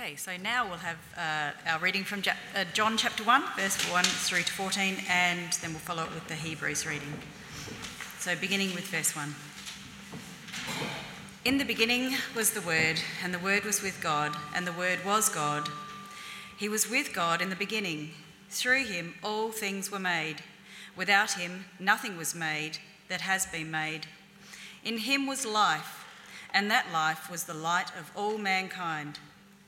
Okay, so now we'll have uh, our reading from uh, John chapter 1, verse 1 through to 14, and then we'll follow it with the Hebrews reading. So, beginning with verse 1. In the beginning was the Word, and the Word was with God, and the Word was God. He was with God in the beginning. Through him all things were made. Without him nothing was made that has been made. In him was life, and that life was the light of all mankind.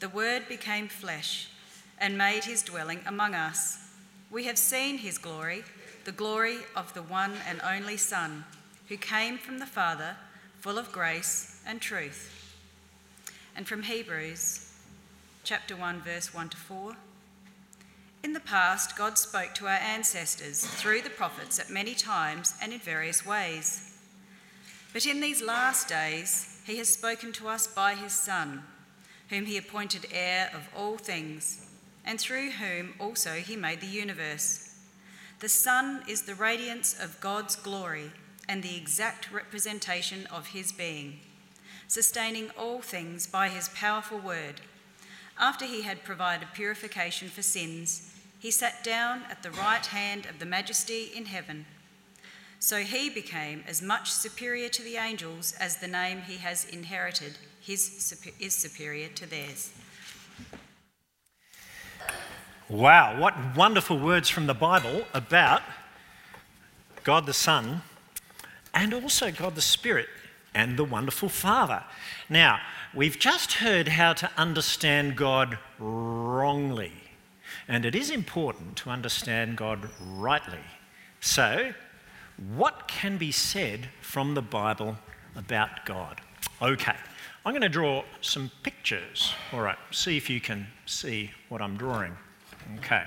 The Word became flesh and made his dwelling among us. We have seen his glory, the glory of the one and only Son, who came from the Father, full of grace and truth. And from Hebrews chapter 1, verse 1 to 4. In the past, God spoke to our ancestors through the prophets at many times and in various ways. But in these last days, he has spoken to us by his Son whom he appointed heir of all things, and through whom also he made the universe. The Son is the radiance of God's glory and the exact representation of his being, sustaining all things by his powerful word. After he had provided purification for sins, he sat down at the right hand of the majesty in heaven. So he became as much superior to the angels as the name he has inherited his is superior to theirs. Wow, what wonderful words from the Bible about God the Son and also God the Spirit and the wonderful Father. Now, we've just heard how to understand God wrongly, and it is important to understand God rightly. So, what can be said from the Bible about God? Okay. I'm going to draw some pictures. All right, see if you can see what I'm drawing. Okay.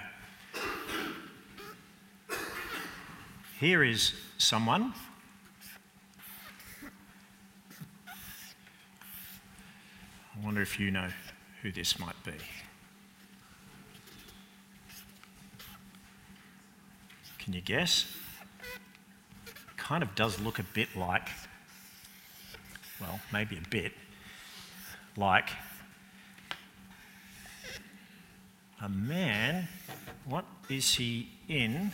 Here is someone. I wonder if you know who this might be. Can you guess? Kind of does look a bit like, well, maybe a bit like a man. What is he in?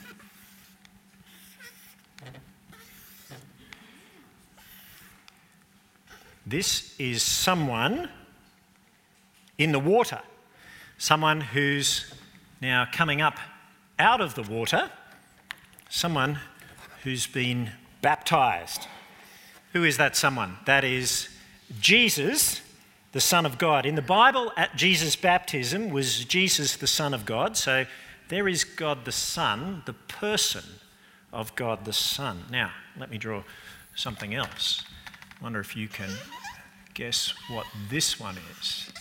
This is someone in the water, someone who's now coming up out of the water, someone who's been baptized. Who is that someone? That is Jesus the Son of God. In the Bible, at Jesus' baptism, was Jesus the Son of God. So there is God the Son, the person of God the Son. Now, let me draw something else. I wonder if you can guess what this one is.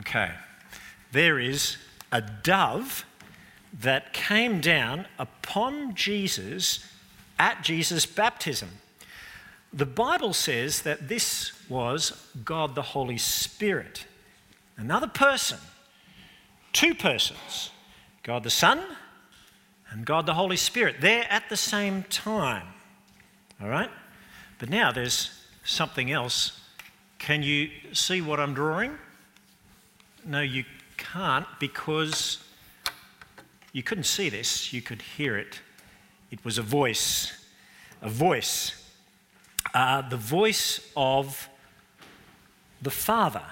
Okay. There is a dove that came down upon Jesus at Jesus' baptism. The Bible says that this was God the Holy Spirit, another person, two persons, God the Son and God the Holy Spirit. They're at the same time. All right? But now there's something else. Can you see what I'm drawing? No, you can't because you couldn't see this, you could hear it. It was a voice, a voice, uh, the voice of the Father,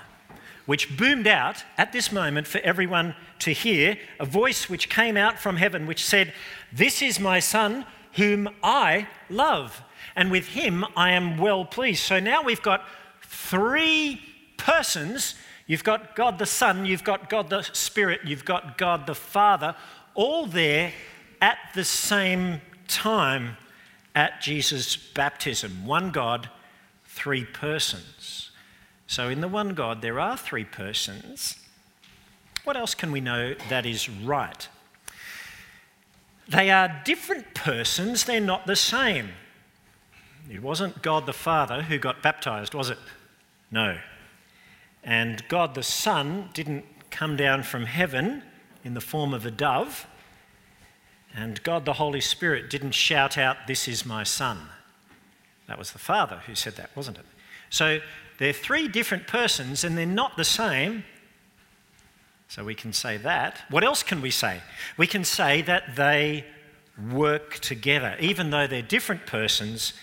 which boomed out at this moment for everyone to hear, a voice which came out from heaven which said, This is my Son whom I love, and with him I am well pleased. So now we've got three persons. You've got God the Son, you've got God the Spirit, you've got God the Father, all there at the same time at Jesus' baptism. One God, three persons. So in the one God, there are three persons. What else can we know that is right? They are different persons, they're not the same. It wasn't God the Father who got baptized, was it? No. And God the Son didn't come down from heaven in the form of a dove. And God the Holy Spirit didn't shout out, This is my Son. That was the Father who said that, wasn't it? So they're three different persons and they're not the same. So we can say that. What else can we say? We can say that they work together. Even though they're different persons,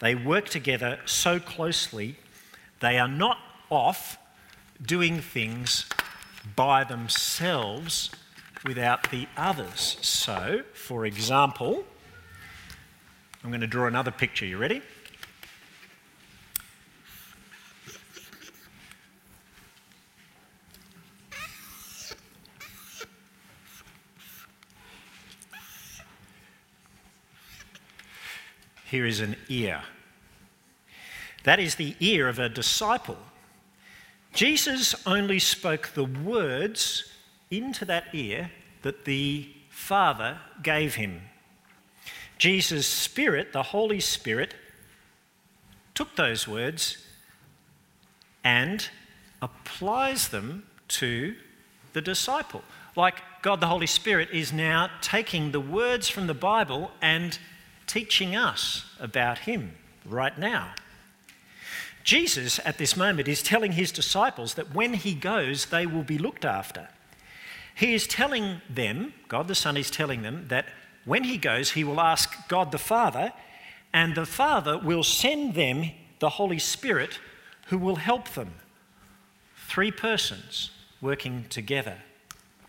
they work together so closely, they are not off doing things by themselves without the others. So, for example, I'm going to draw another picture. You ready? Here is an ear. That is the ear of a disciple. Jesus only spoke the words into that ear that the Father gave him. Jesus' Spirit, the Holy Spirit, took those words and applies them to the disciple. Like God the Holy Spirit is now taking the words from the Bible and teaching us about him right now. Jesus, at this moment, is telling his disciples that when he goes, they will be looked after. He is telling them, God the Son is telling them, that when he goes, he will ask God the Father, and the Father will send them the Holy Spirit who will help them. Three persons working together.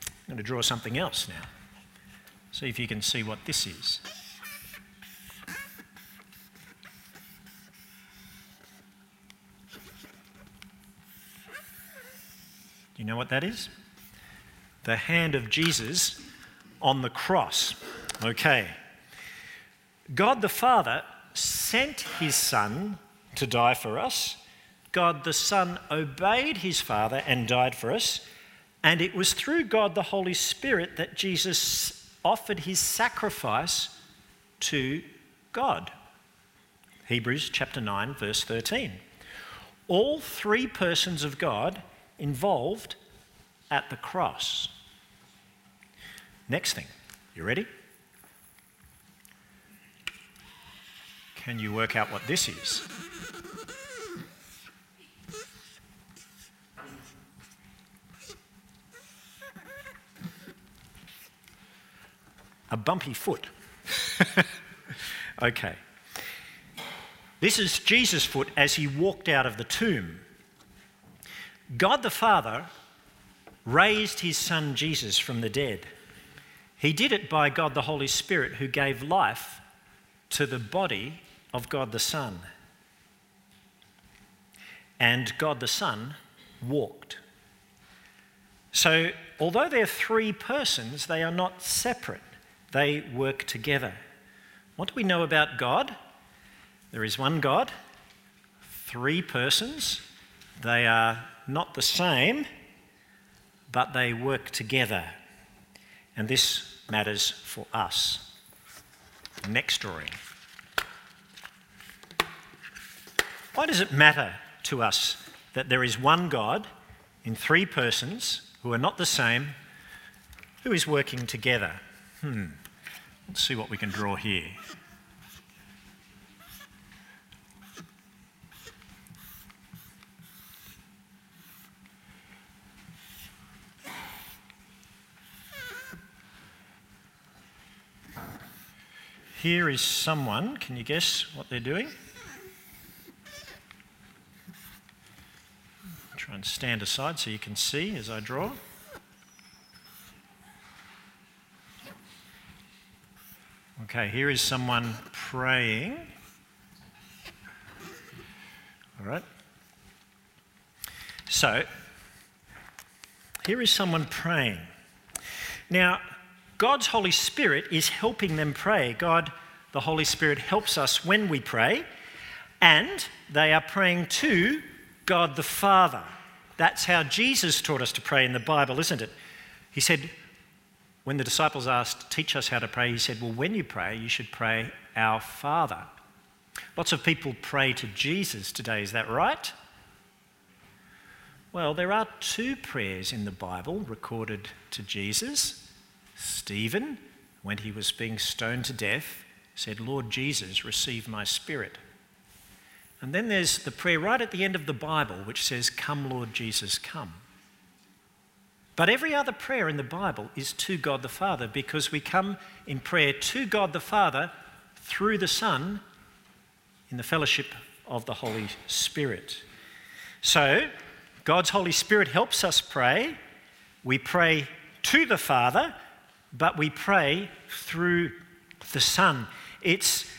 I'm going to draw something else now. See if you can see what this is. Do you know what that is? The hand of Jesus on the cross. Okay. God the Father sent his Son to die for us. God the Son obeyed his Father and died for us. And it was through God the Holy Spirit that Jesus offered his sacrifice to God. Hebrews chapter 9, verse 13. All three persons of God involved at the cross. Next thing, you ready? Can you work out what this is? A bumpy foot. okay. This is Jesus' foot as he walked out of the tomb. God the Father raised his son Jesus from the dead. He did it by God the Holy Spirit, who gave life to the body of God the Son. And God the Son walked. So, although they're three persons, they are not separate, they work together. What do we know about God? There is one God, three persons, they are not the same, but they work together. And this matters for us. Next drawing. Why does it matter to us that there is one God in three persons who are not the same, who is working together? Hmm. Let's see what we can draw here. Here is someone, can you guess what they're doing? Try and stand aside so you can see as I draw. Okay, here is someone praying. All right. So, here is someone praying. Now, God's Holy Spirit is helping them pray. God, the Holy Spirit, helps us when we pray, and they are praying to God the Father. That's how Jesus taught us to pray in the Bible, isn't it? He said, when the disciples asked, Teach us how to pray, he said, Well, when you pray, you should pray, Our Father. Lots of people pray to Jesus today, is that right? Well, there are two prayers in the Bible recorded to Jesus. Stephen, when he was being stoned to death, said, Lord Jesus, receive my spirit. And then there's the prayer right at the end of the Bible, which says, Come, Lord Jesus, come. But every other prayer in the Bible is to God the Father because we come in prayer to God the Father through the Son in the fellowship of the Holy Spirit. So, God's Holy Spirit helps us pray. We pray to the Father, but we pray through the Son. It's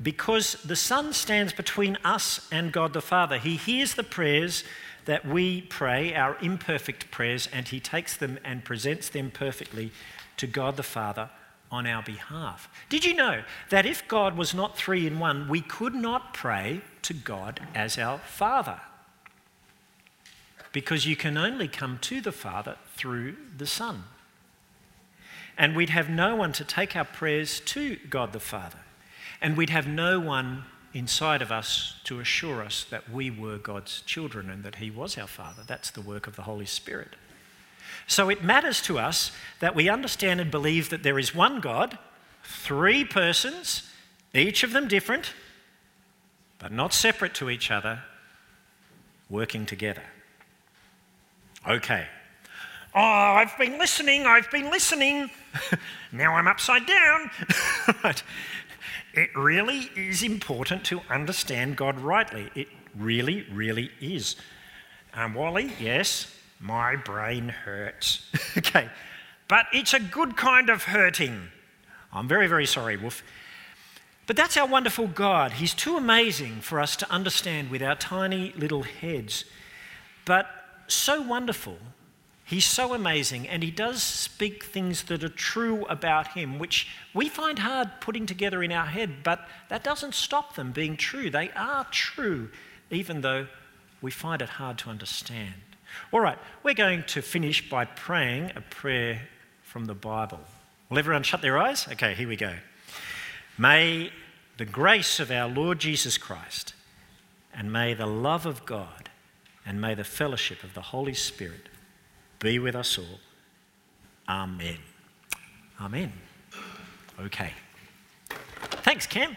because the Son stands between us and God the Father. He hears the prayers that we pray, our imperfect prayers, and He takes them and presents them perfectly to God the Father on our behalf. Did you know that if God was not three in one, we could not pray to God as our Father? Because you can only come to the Father through the Son. And we'd have no one to take our prayers to God the Father. And we'd have no one inside of us to assure us that we were God's children and that He was our Father. That's the work of the Holy Spirit. So it matters to us that we understand and believe that there is one God, three persons, each of them different, but not separate to each other, working together. Okay. Oh, I've been listening, I've been listening. now I'm upside down. right. It really is important to understand God rightly. It really, really is. Um, Wally, yes, my brain hurts. okay, but it's a good kind of hurting. I'm very, very sorry, Wolf. But that's our wonderful God. He's too amazing for us to understand with our tiny little heads, but so wonderful He's so amazing, and he does speak things that are true about him, which we find hard putting together in our head, but that doesn't stop them being true. They are true, even though we find it hard to understand. All right, we're going to finish by praying a prayer from the Bible. Will everyone shut their eyes? Okay, here we go. May the grace of our Lord Jesus Christ, and may the love of God, and may the fellowship of the Holy Spirit be with us all. Amen. Amen. Okay. Thanks, Cam.